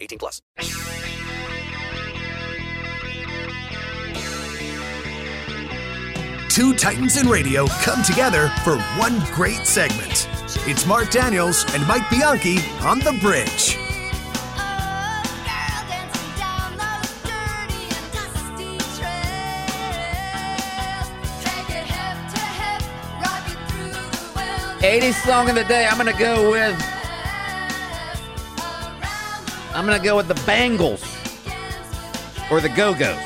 18 plus. Two Titans in radio come together for one great segment. It's Marc Daniels and Mike Bianchi on the bridge. Eighty song of the day. I'm gonna go with. I'm gonna go with the Bangles or the Go Go's.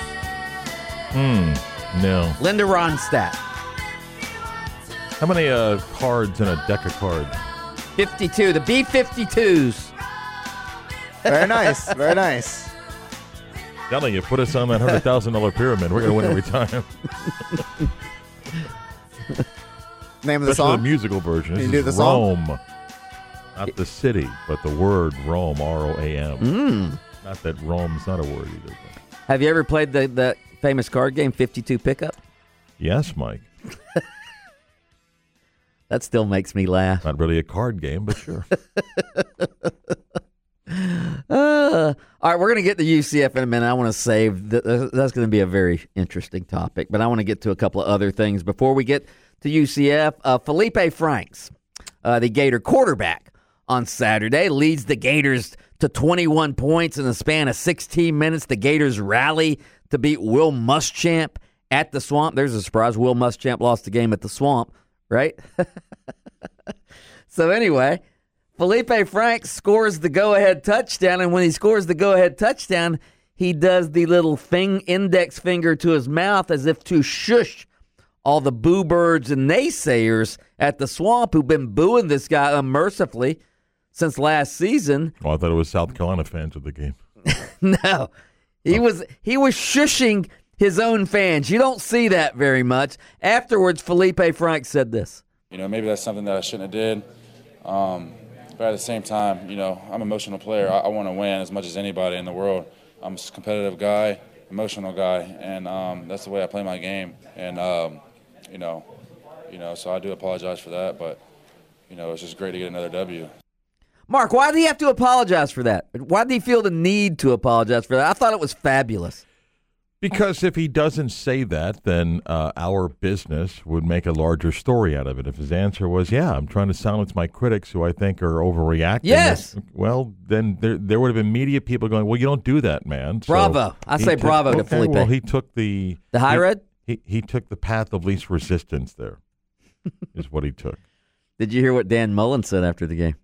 Hmm. No. Linda Ronstadt. How many uh, cards in a deck of cards? 52. The B52s. Very nice. Very nice. Telling you, put us on that hundred thousand dollar pyramid. We're gonna win every time. Name of the Especially song? the musical version. This you do is the song? Rome, not the city, but the word Rome. R O A M. Mm. Not that Rome's not a word either. but- Have you ever played the, the famous card game 52 Pickup? Yes, Mike. That still makes me laugh. Not really a card game, but sure. Uh, all right, we're going to get to UCF in a minute. I want to save th- th- that's going to be a very interesting topic, but I want to get to a couple of other things before we get to UCF. Uh, Felipe Franks, uh, the Gator quarterback, on Saturday leads the Gators to 21 points in the span of 16 minutes. The Gators rally to beat Will Muschamp at the Swamp. There's a surprise. Will Muschamp lost the game at the Swamp, right? so anyway. Felipe Franks scores the go ahead touchdown, and when he scores the go ahead touchdown, he does the little thing index finger to his mouth as if to shush all the boo birds and naysayers at the swamp who've been booing this guy unmercifully since last season. Oh, I thought it was South Carolina fans of the game. No. He was he was shushing his own fans. You don't see that very much. Afterwards, Felipe Frank said this. You know, maybe that's something that I shouldn't have did. Um, but at the same time, you know, I'm an emotional player. I, I want to win as much as anybody in the world. I'm a competitive guy, emotional guy, and um, that's the way I play my game. And um, you know, you know, so I do apologize for that. But you know, it's just great to get another W. Mark, why did he have to apologize for that? Why did he feel the need to apologize for that? I thought it was fabulous. Because if he doesn't say that, then uh, our business would make a larger story out of it. If his answer was, "Yeah, I'm trying to silence my critics who I think are overreacting," Yes. well, then there there would have been media people going, "Well, you don't do that, man." So Bravo. I say bravo to okay, Felipe. Well, he took the The high he, road? He he took the path of least resistance. There is what he took. Did you hear what Dan Mullen said after the game?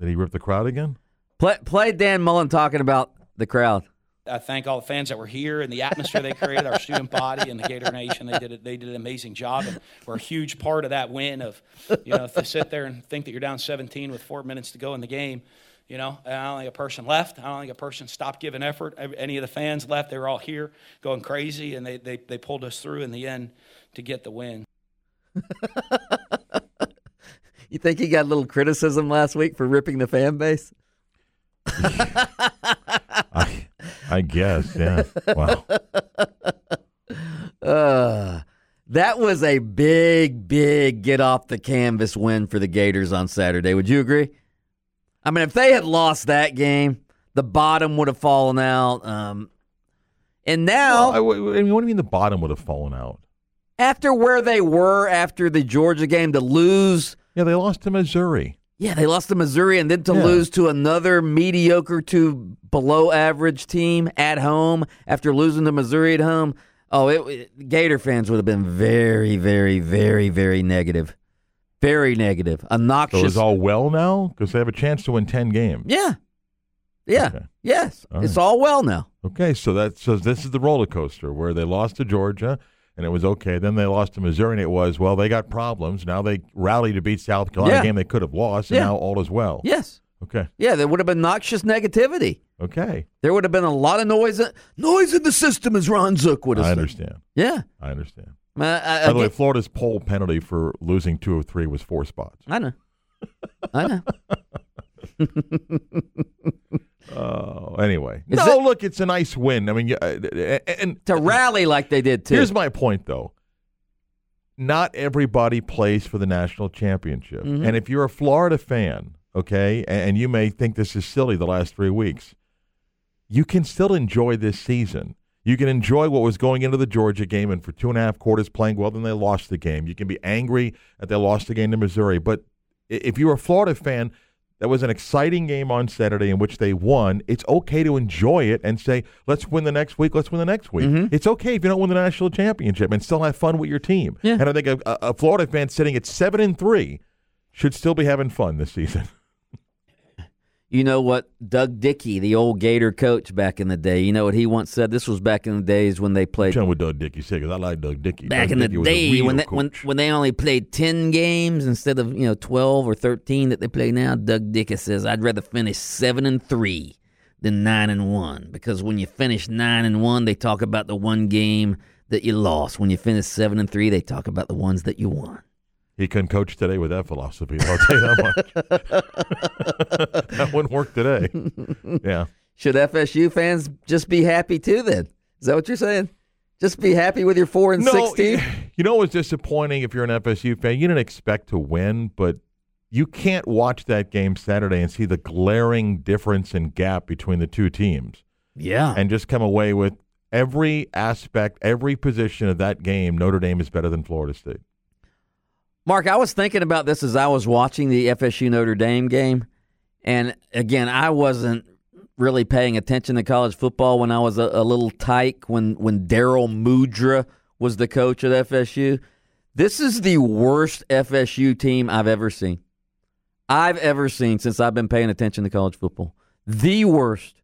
Did he rip the crowd again? Play, play Dan Mullen talking about the crowd. I thank all the fans that were here and the atmosphere they created, our student body and the Gator Nation. They did it. They did an amazing job, and we're a huge part of that win. Of you know, to sit there and think that you're down 17 with four minutes to go in the game. You know, and I don't think a person left. I don't think a person stopped giving effort. Any of the fans left. They were all here going crazy, and they they, they pulled us through in the end to get the win. You think he got a little criticism last week for ripping the fan base? I I guess. Yeah. Wow. Uh, that was a big, big get off the canvas win for the Gators on Saturday. Would you agree? I mean, if they had lost that game, the bottom would have fallen out. Um, and now, Well, I- I mean, what do you mean the bottom would have fallen out? after where they were after the Georgia game, to lose. Yeah, they lost to Missouri. Yeah, they lost to Missouri and then to Yeah. lose to another mediocre to below average team at home after losing to Missouri at home. Oh, it, it- Gator fans would have been very, very, very, very negative. Very negative. So Obnoxious. is all well now because they have a chance to win ten games. yeah. Yeah. Okay. Yes. All it's all well now. Okay, so that so this is the roller coaster where they lost to Georgia and it was okay. Then they lost to Missouri and it was well they got problems. Now they rally to beat South Carolina, Yeah. a game they could have lost, and Yeah. now all is well. Yes. Okay. Yeah, there would have been noxious negativity. Okay. There would have been a lot of noise. Noise in the system, as Ron Zook would have said. I said. understand. Yeah. I understand. I, I, By the way, Florida's poll penalty for losing two of three was four spots. I know. I know. Oh, anyway. Is no, it- look, it's a nice win. I mean, you- uh, and to rally like they did too. Here's my point, though. Not everybody plays for the national championship. Mhm. And if you're a Florida fan, okay, a- and you may think this is silly the last three weeks, you can still enjoy this season. You can enjoy what was going into the Georgia game and for two and a half quarters playing well, then they lost the game. You can be angry that they lost the game to Missouri. But if you're a Florida fan, that was an exciting game on Saturday in which they won. It's okay to enjoy it and say, let's win the next week, let's win the next week. Mm-hmm. It's okay if you don't win the national championship and still have fun with your team. Yeah. And I think a, a a Florida fan sitting at seven and three should still be having fun this season. You know what Doug Dickey, the old Gator coach back in the day, you know what he once said? This was back in the days when they played Trying with Doug Dickey said because I like Doug Dickey. back Doug in the Dickey was day when they, when when they only played 10 games instead of, you know, 12 or 13 that they play now. Doug Dickey says, "I'd rather finish 7 and 3 than 9 and 1 because when you finish 9 and 1, they talk about the one game that you lost. When you finish 7 and 3, they talk about the ones that you won." He couldn't coach today with that philosophy. I'll tell you that much. that wouldn't work today. Yeah. Should FSU fans just be happy too then? Is that what you're saying? Just be happy with your 4 and no, 16? You know what's disappointing if you're an FSU fan? You didn't expect to win, but you can't watch that game Saturday and see the glaring difference and gap between the two teams Yeah. and just come away with every aspect, every position of that game. Notre Dame is better than Florida State. Mark, I was thinking about this as I was watching the FSU Notre Dame game. And again, I wasn't really paying attention to college football when I was a, a little tyke when, when Darrell Mudra was the coach at FSU. This is the worst FSU team I've ever seen. I've ever seen since I've been paying attention to college football. The worst.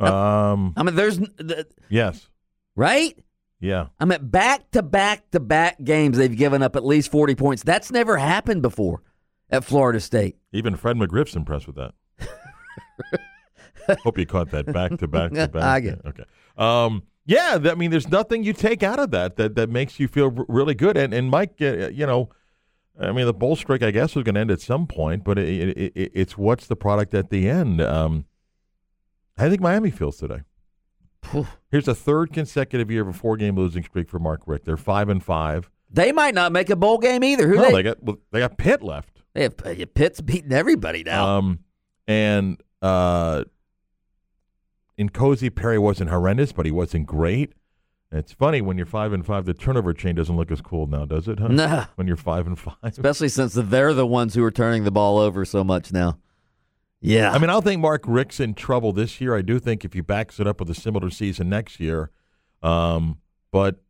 Um, I mean, there's, th- yes. right? Yeah. I mean, back to back to back games, they've given up at least 40 points. That's never happened before at Florida State. Even Fred McGriff's impressed with that. Hope you caught that back to back to back. I get it. Okay. Um, yeah, I mean, there's nothing you take out of that that, that makes you feel r- really good. And and Mike, uh, you know, I mean, the bowl streak, I guess, was going to end at some point, but it, it, it, it's what's the product at the end. Um, I think Miami feels today. Here's a third consecutive year of a four-game losing streak for Mark Richt. They're five and five. They might not make a bowl game either. Who No, they, they got well, they got Pitt left. they have uh, Pitt's beating everybody now. Um, and uh, N'Kosi Perry wasn't horrendous, but he wasn't great. It's funny when you're five and five, the turnover chain doesn't look as cool now, does it? Huh? No. When you're five and five, Especially since they're the ones who are turning the ball over so much now. Yeah. I mean, I don't think Mark Richt's in trouble this year. I do think if he backs it up with a similar season next year, um, but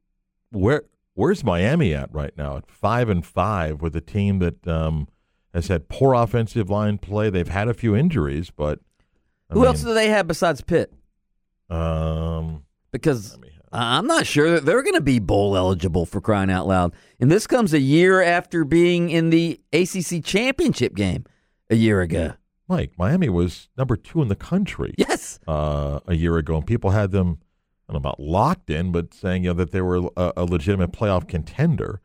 where where's Miami at right now? At five and five with a team that um, has had poor offensive line play. They've had a few injuries, but I who mean, else do they have besides Pitt? Um, Because I'm not sure that they're going to be bowl eligible for crying out loud. And this comes a year after being in the ACC championship game a year ago. Mike, Miami was number two in the country. Yes. Uh, a year ago, and people had them, I don't know about locked in, but saying you know that they were a, a legitimate playoff contender.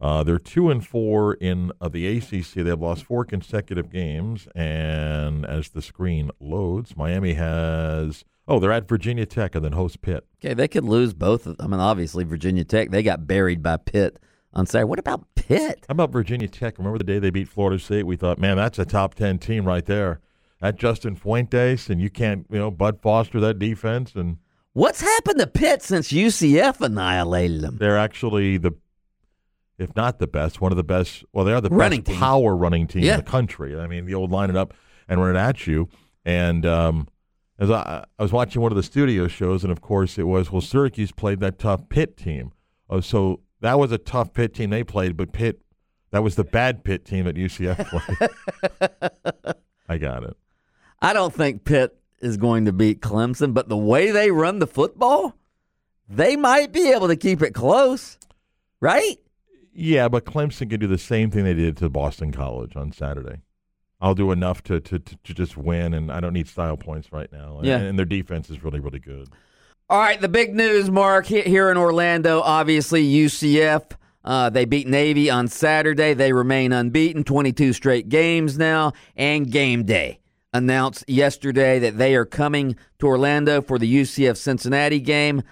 Uh, they're two and four in uh, the ACC. They've lost four consecutive games, and as the screen loads, Miami has oh they're at Virginia Tech and then host Pitt. Okay, they could lose both. Of, I mean, obviously Virginia Tech they got buried by Pitt on Saturday. What about Pitt? How about Virginia Tech? Remember the day they beat Florida State? We thought, man, that's a top ten team right there. That Justin Fuentes, and you can't, you know, Bud Foster that defense, and What's happened to Pitt since UCF annihilated them? they're actually the, if not the best, one of the best. Well, they are the Running best team. power running team Yeah. in the country. I mean, the old line it up and run it at you. And um, as I, I was watching one of the studio shows, and of course it was well, Syracuse played that tough Pitt team. Oh, so that was a tough Pitt team they played, but Pitt, that was the bad Pitt team that UCF played. I got it. I don't think Pitt is going to beat Clemson, but the way they run the football, they might be able to keep it close, right? Yeah, but Clemson can do the same thing they did to Boston College on Saturday. I'll do enough to, to, to, just win, and I don't need style points right now. And, Yeah. and their defense is really, really good. All right, the big news, Mark, here in Orlando, obviously UCF. Uh, they beat Navy on Saturday. They remain unbeaten, 22 straight games now. And game day announced yesterday that they are coming to Orlando for the UCF Cincinnati game.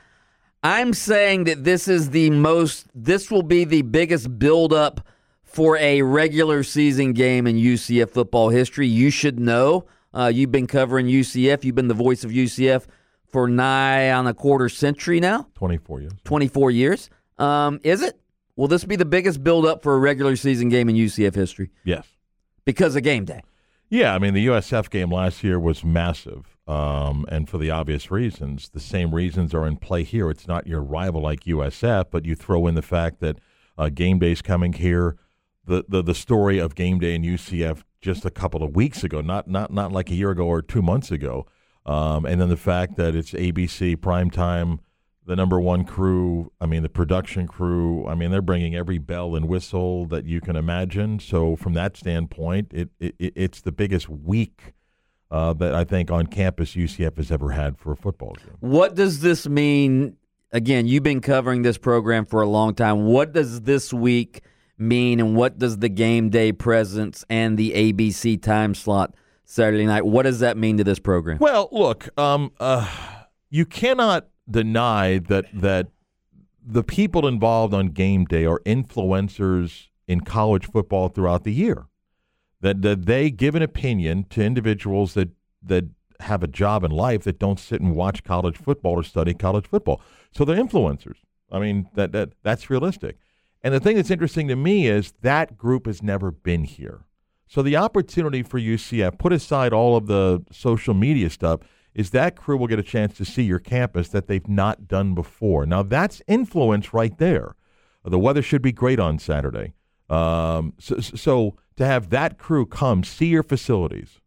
I'm saying that this is the most, this will be the biggest buildup for a regular season game in UCF football history. You should know. Uh, you've been covering UCF, you've been the voice of UCF for nigh on a quarter century now, 24 years. 24 years. Um, is it? Will this be the biggest buildup for a regular season game in UCF history Yes. because of game day? Yeah, I mean the USF game last year was massive, um, and for the obvious reasons. The same reasons are in play here. It's not your rival like USF, but you throw in the fact that uh, game day's coming here. The, the the story of game day in UCF just a couple of weeks ago, not not not like a year ago or two months ago, um, and then the fact that it's ABC primetime, the number one crew. I mean the production crew. I mean they're bringing every bell and whistle that you can imagine. So from that standpoint, it, it it- it's the biggest week uh, that I think on campus UCF has ever had for a football game. What does this mean? Again, you've been covering this program for a long time. What does this week mean, and what does the game day presence and the ABC time slot Saturday night? What does that mean to this program? Well, look, um, uh, you cannot deny that that the people involved on game day are influencers in college football throughout the year. That that they give an opinion to individuals that that have a job in life that don't sit and watch college football or study college football. So they're influencers. I mean that that that's realistic. And the thing that's interesting to me is that group has never been here. So the opportunity for UCF, put aside all of the social media stuff, is that crew will get a chance to see your campus that they've not done before. Now that's influence right there. The weather should be great on Saturday. Um, so, so to have that crew come see your facilities,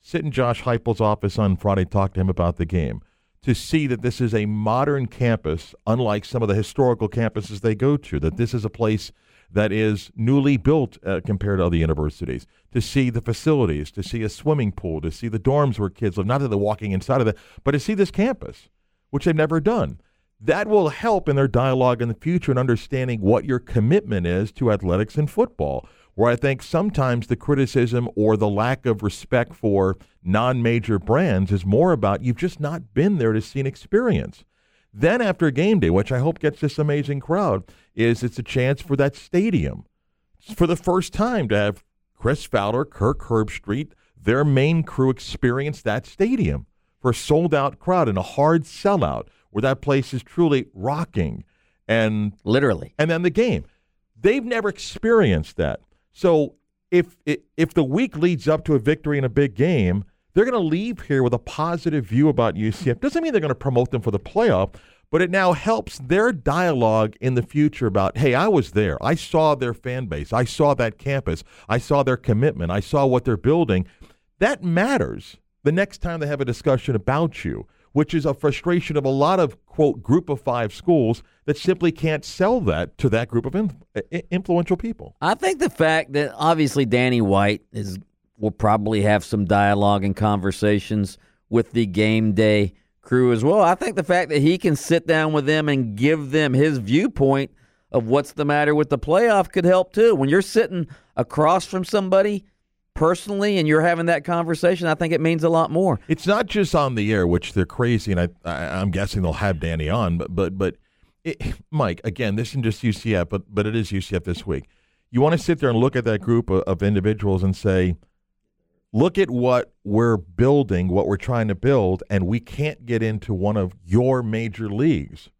sit in Josh Heupel's office on Friday, talk to him about the game, to see that this is a modern campus, unlike some of the historical campuses they go to, that this is a place that is newly built uh, compared to other universities, to see the facilities, to see a swimming pool, to see the dorms where kids live, not that they're walking inside of it, but to see this campus, which they've never done. That will help in their dialogue in the future and understanding what your commitment is to athletics and football. Where I think sometimes the criticism or the lack of respect for non major brands is more about you've just not been there to see an experience. Then after game day, which I hope gets this amazing crowd, is it's a chance for that stadium for the first time to have Chris Fowler, Kirk Herbstreit, their main crew experience that stadium for a sold out crowd and a hard sellout where that place is truly rocking and Literally. and then the game. They've never experienced that. So if if the week leads up to a victory in a big game, they're going to leave here with a positive view about UCF. Doesn't mean they're going to promote them for the playoff, but it now helps their dialogue in the future about, hey, I was there. I saw their fan base. I saw that campus. I saw their commitment. I saw what they're building. That matters the next time they have a discussion about you, which is a frustration of a lot of, quote, group of five schools that simply can't sell that to that group of in, influential people. I think the fact that obviously Danny White is will probably have some dialogue and conversations with the game day crew as well. I think the fact that he can sit down with them and give them his viewpoint of what's the matter with the playoff could help too. When you're sitting across from somebody personally and you're having that conversation, I think it means a lot more. It's not just on the air, which they're crazy, and I, I I'm guessing they'll have Danny on. But but but it, Mike, again, this isn't just UCF, but but it is UCF this week. You want to sit there and look at that group of, of individuals and say, look at what we're building, what we're trying to build, and we can't get into one of your major leagues.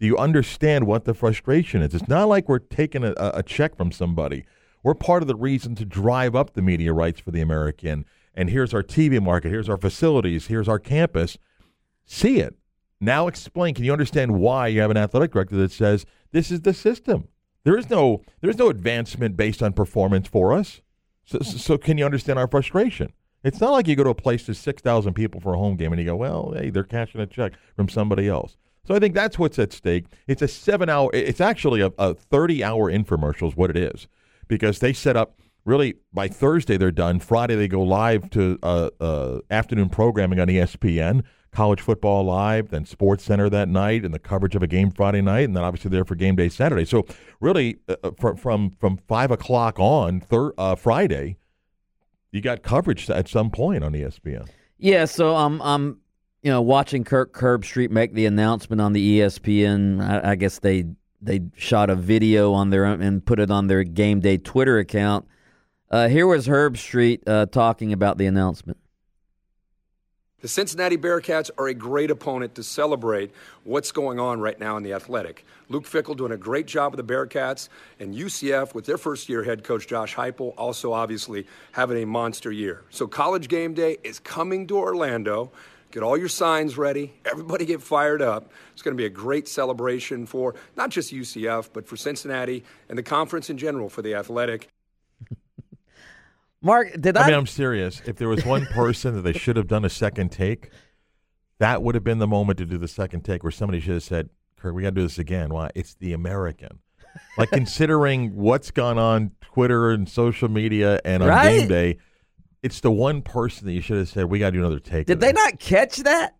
Do you understand what the frustration is? It's not like we're taking a, a check from somebody. We're part of the reason to drive up the media rights for the American. And here's our TV market. Here's our facilities. Here's our campus. See it. Now explain. Can you understand why you have an athletic director that says this is the system? There is no there is no advancement based on performance for us. So, so can you understand our frustration? It's not like you go to a place to six thousand people for a home game and you go, well, hey, they're cashing a check from somebody else. So I think that's what's at stake. It's a seven hour. It's actually a, a thirty hour infomercial is what it is, because they set up really by Thursday they're done. Friday they go live to uh, uh, afternoon programming on ESPN, college football live, then Sports Center that night, and the coverage of a game Friday night, and then obviously there for game day Saturday. So really, uh, uh, from from from five o'clock on thir- uh, Friday, you got coverage at some point on ESPN. Yeah, so I'm I'm you know watching Kirk Herbstreit make the announcement on the ESPN. I, I guess they they shot a video on their own and put it on their game day Twitter account. Uh, here was Herbstreit uh, talking about the announcement. The Cincinnati Bearcats are a great opponent to celebrate what's going on right now in the athletic. Luke Fickell doing a great job with the Bearcats, and UCF with their first year head coach Josh Heupel also obviously having a monster year. So college game day is coming to Orlando. Get all your signs ready. Everybody get fired up. It's going to be a great celebration for not just UCF, but for Cincinnati and the conference in general for the athletic. Mark, did I? I mean, I'm serious. If there was one person that they should have done a second take, that would have been the moment to do the second take where somebody should have said, Kirk, we got to do this again. Why? It's the American. Like, considering what's gone on Twitter and social media and on Right. game day, it's the one person that you should have said, we got to do another take. did they this." not catch that?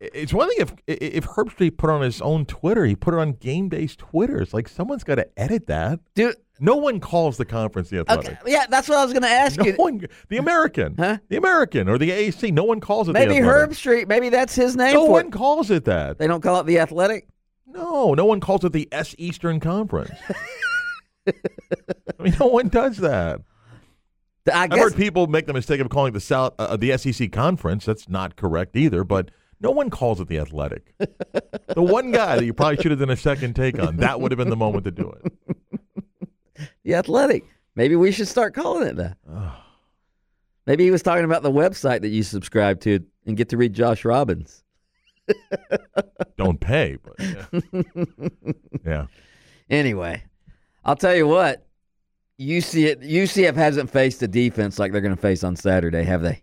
It's one thing if if Herbstreit put on his own Twitter, he put it on game day's Twitter. It's like someone's got to edit that. Dude, No one calls the conference the athletic. okay, yeah, that's what I was going to ask No you. one, the American, Huh? the American, or the AAC. No one calls it. Maybe the athletic. Herbstreit, maybe that's his name No one it. calls it that. They don't call it the Athletic. No, no one calls it the S Eastern Conference. I mean, no one does that. I I've heard people make the mistake of calling it the South, uh, the SEC Conference. That's not correct either. But no one calls it the Athletic. the one guy that you probably should have done a second take on. That would have been the moment to do it. the Athletic. Maybe we should start calling it that. Maybe he was talking about the website that you subscribe to and get to read Josh Robbins. Don't pay, but yeah. yeah. Anyway, I'll tell you what. UCF, UCF hasn't faced a defense like they're going to face on Saturday, have they?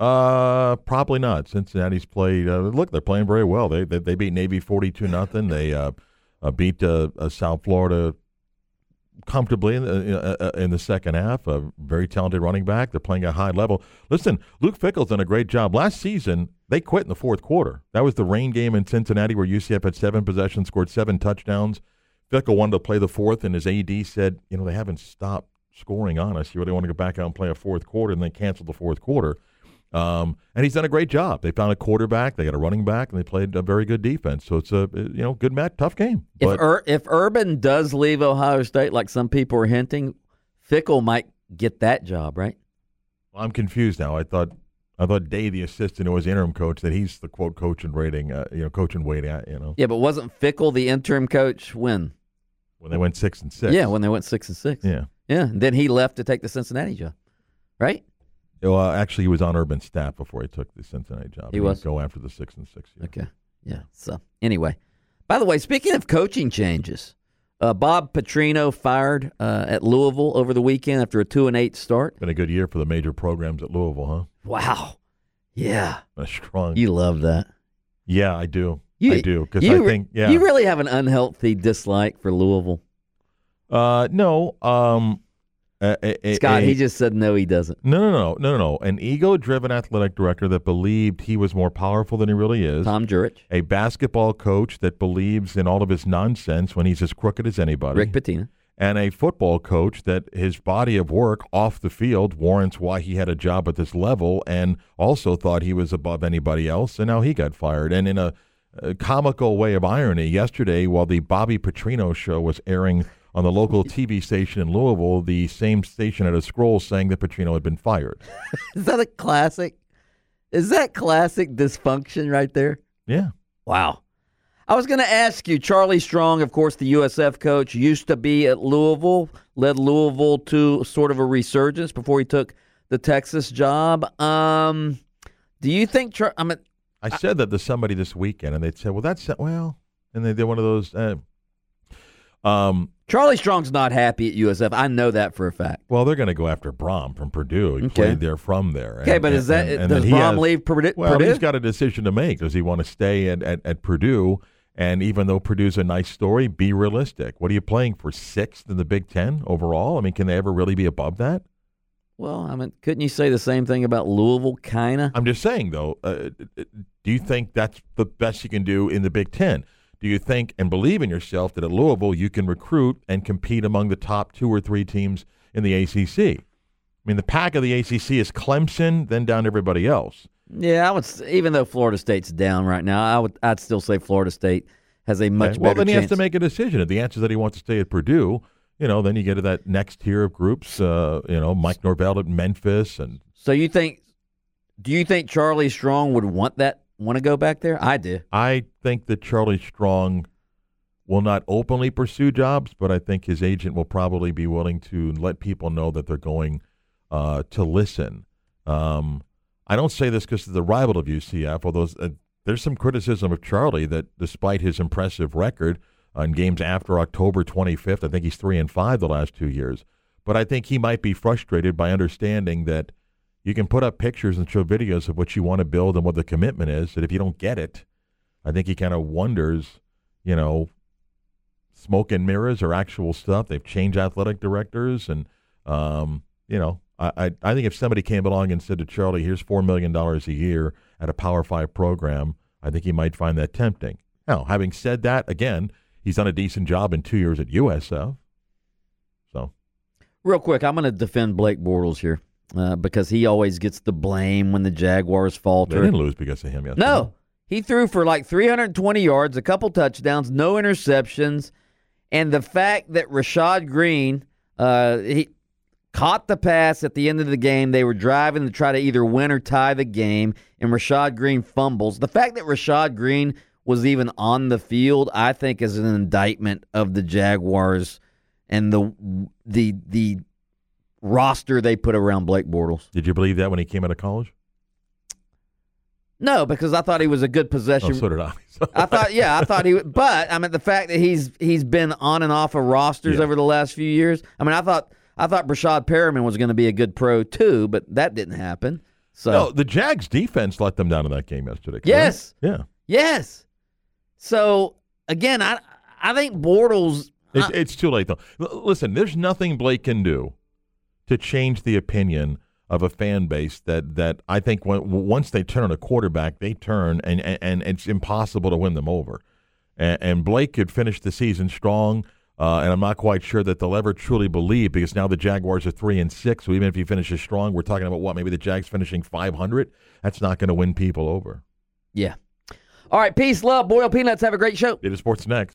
Uh, probably not. Cincinnati's played. Uh, look, they're playing very well. They they, they beat Navy forty-two nothing. They uh, uh beat uh, uh, South Florida comfortably in the, uh, uh, in the second half. A very talented running back. They're playing at a high level. Listen, Luke Fickell's done a great job. Last season, they quit in the fourth quarter. That was the rain game in Cincinnati where UCF had seven possessions, scored seven touchdowns. Fickle wanted to play the fourth, and his AD said, you know, they haven't stopped scoring on us. You really want to go back out and play a fourth quarter, and they canceled the fourth quarter. Um, and he's done a great job. They found a quarterback, they got a running back, and they played a very good defense. So it's a you know good match, tough game. If But Ur- if Urban does leave Ohio State, like some people are hinting, Fickell might get that job, right? I'm confused now. I thought I thought Day, the assistant who was interim coach, that he's the quote coach and rating, uh, you know, coach and waiting. uh, You know, Yeah, but wasn't Fickell the interim coach when? when they went six and six. Yeah, when they went six and six. yeah. Yeah, and then he left to take the Cincinnati job, right? Well, actually, he was on Urban's staff before he took the Cincinnati job. He was? go after the six and six. Yeah. Okay. Yeah. So anyway, by the way, speaking of coaching changes, uh, Bob Petrino fired uh, at Louisville over the weekend after a two and eight start. Been a good year for the major programs at Louisville, huh? Wow. Yeah? A strong. you love that. yeah, I do. You, I do because I think yeah. you really have an unhealthy dislike for Louisville, uh, no. Um, a- a- a- Scott. a- he just said no, he doesn't. No, no, no, no, no, no. An ego-driven athletic director that believed he was more powerful than he really is. Tom Jurich, A basketball coach that believes in all of his nonsense when he's as crooked as anybody. Rick Pitino. and a football coach that his body of work off the field warrants why he had a job at this level and also thought he was above anybody else and now he got fired and in a, a comical way of irony yesterday while the Bobby Petrino show was airing on the local TV station in Louisville the same station had a scroll saying that Petrino had been fired Is that a classic? Is that classic dysfunction right there? yeah Wow. I was going to ask you, Charlie Strong, of course, the USF coach, used to be at Louisville, led Louisville to sort of a resurgence before he took the Texas job. Um, do you think? Char- I mean, I said that to somebody this weekend and they said well that's well and they did one of those uh, um Charlie Strong's not happy at USF. I know that for a fact. Well, they're going to go after Brohm from Purdue. He Okay. played there from there. Okay, but is that- then does he Brohm leave Purdue? Well, Purdue? he's got a decision to make. Does he want to stay at, at, at Purdue And even though Purdue's a nice story, be realistic. What are you playing for sixth in the Big Ten overall? I mean, can they ever really be above that? Well, I mean, couldn't you say the same thing about Louisville, kind of? I'm just saying, though, uh, do you think that's the best you can do in the Big Ten? Do you think and believe in yourself that at Louisville you can recruit and compete among the top two or three teams in the ACC? I mean, the pack of the ACC is Clemson, then down to everybody else. Yeah, I would. Even though Florida State's down right now, I would. I'd still say Florida State has a much Okay. Well, better then he chance. has to make a decision. If the answer is that he wants to stay at Purdue, you know, then you get to that next tier of groups. Uh, you know, Mike Norvell at Memphis, and so you think? Do you think Charlie Strong would want that? Want to go back there? I do. I think that Charlie Strong will not openly pursue jobs, but I think his agent will probably be willing to let people know that they're going uh, to listen. Um, I don't say this because of the rival of UCF, although uh, there's some criticism of Charlie that despite his impressive record on games after October 25th, I think he's three and five the last two years. But I think he might be frustrated by understanding that you can put up pictures and show videos of what you want to build and what the commitment is. That if you don't get it, I think he kind of wonders, you know, smoke and mirrors or actual stuff. They've changed athletic directors, and um, you know, I, I I think if somebody came along and said to Charlie, "Here's four million dollars a year at a Power Five program," I think he might find that tempting. Now, having said that, again, he's done a decent job in two years at USF. So Real quick, I'm going to defend Blake Bortles here uh, because he always gets the blame when the Jaguars falter. they didn't lose because of him yesterday. No, he threw for like 320 yards, a couple touchdowns, no interceptions, and the fact that Rashad Greene, uh, he caught the pass at the end of the game. They were driving to try to either win or tie the game, and Rashad Greene fumbles. The fact that Rashad Greene was even on the field, I think, is an indictment of the Jaguars and the the the roster they put around Blake Bortles. Did you believe that when he came out of college? No, because I thought he was a good possession. Oh, so did I. I thought, yeah, I thought he. would But I mean, the fact that he's he's been on and off of rosters Yeah. over the last few years. I mean, I thought I thought Breshad Perriman was going to be a good pro too, but that didn't happen. So No, the Jags defense let them down in that game yesterday. Yes. Yeah. yes. So again, I I think Bortles. It's, I- it's too late though. L- listen, there's nothing Blake can do to change the opinion of a fan base that that I think when, once they turn on a quarterback, they turn and and, and it's impossible to win them over. And, and Blake could finish the season strong. Uh, and I'm not quite sure that they'll ever truly believe because now the Jaguars are three and six. So even if he finishes strong, we're talking about what maybe the Jags finishing 500. That's not going to win people over. yeah. All right, peace, love, boiled peanuts. Have a great show. It is sports next.